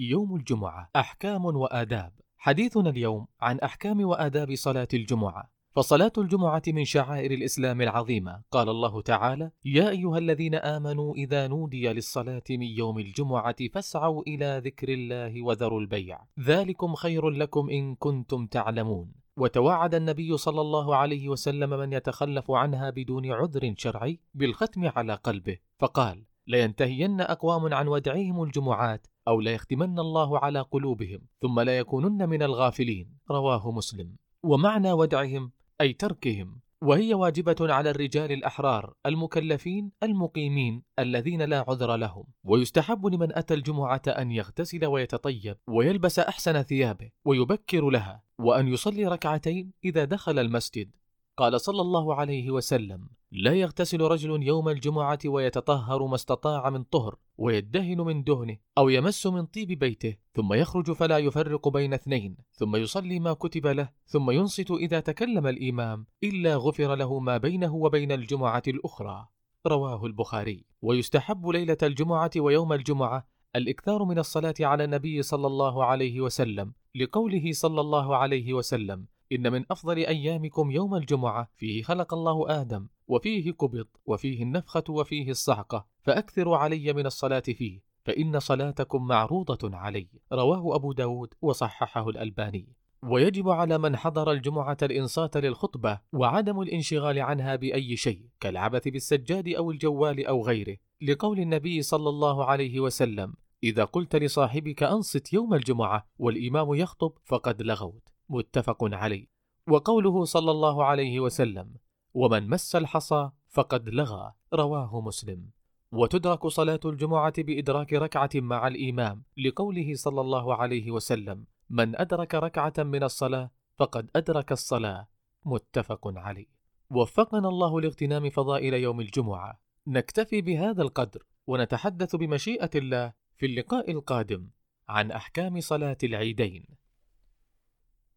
يوم الجمعة أحكام وآداب. حديثنا اليوم عن أحكام وآداب صلاة الجمعة. فصلاة الجمعة من شعائر الإسلام العظيمة. قال الله تعالى يا أيها الذين آمنوا إذا نودي للصلاة من يوم الجمعة فاسعوا إلى ذكر الله وذروا البيع. ذلكم خير لكم إن كنتم تعلمون. وتوعد النبي صلى الله عليه وسلم من يتخلف عنها بدون عذر شرعي بالختم على قلبه. فقال لينتهين أقوام عن ودعهم الجمعات أو ليختمن الله على قلوبهم ثم لا يكونن من الغافلين. رواه مسلم. ومعنى ودعهم أي تركهم وهي واجبة على الرجال الأحرار المكلفين المقيمين الذين لا عذر لهم. ويستحب لمن أتى الجمعة أن يغتسل ويتطيب ويلبس أحسن ثيابه ويبكر لها وأن يصلي ركعتين إذا دخل المسجد. قال صلى الله عليه وسلم لا يغتسل رجل يوم الجمعة ويتطهر ما استطاع من طهر ويدهن من دهنه أو يمس من طيب بيته ثم يخرج فلا يفرق بين اثنين ثم يصلي ما كتب له ثم ينصت إذا تكلم الإمام إلا غفر له ما بينه وبين الجمعة الأخرى. رواه البخاري. ويستحب ليلة الجمعة ويوم الجمعة الإكثار من الصلاة على النبي صلى الله عليه وسلم لقوله صلى الله عليه وسلم إن من أفضل أيامكم يوم الجمعة فيه خلق الله آدم وفيه قبض وفيه النفخة وفيه الصعقة فأكثروا علي من الصلاة فيه فإن صلاتكم معروضة علي. رواه أبو داود وصححه الألباني. ويجب على من حضر الجمعة الإنصات للخطبة وعدم الانشغال عنها بأي شيء كالعبث بالسجاد أو الجوال أو غيره لقول النبي صلى الله عليه وسلم إذا قلت لصاحبك أنصت يوم الجمعة والإمام يخطب فقد لغوت. متفق عليه. وقوله صلى الله عليه وسلم ومن مس الحصى فقد لغى رواه مسلم. وتدرك صلاة الجمعة بإدراك ركعة مع الإمام لقوله صلى الله عليه وسلم من أدرك ركعة من الصلاة فقد أدرك الصلاة متفق عليه. وفقنا الله لاغتنام فضائل يوم الجمعة. نكتفي بهذا القدر ونتحدث بمشيئة الله في اللقاء القادم عن أحكام صلاة العيدين.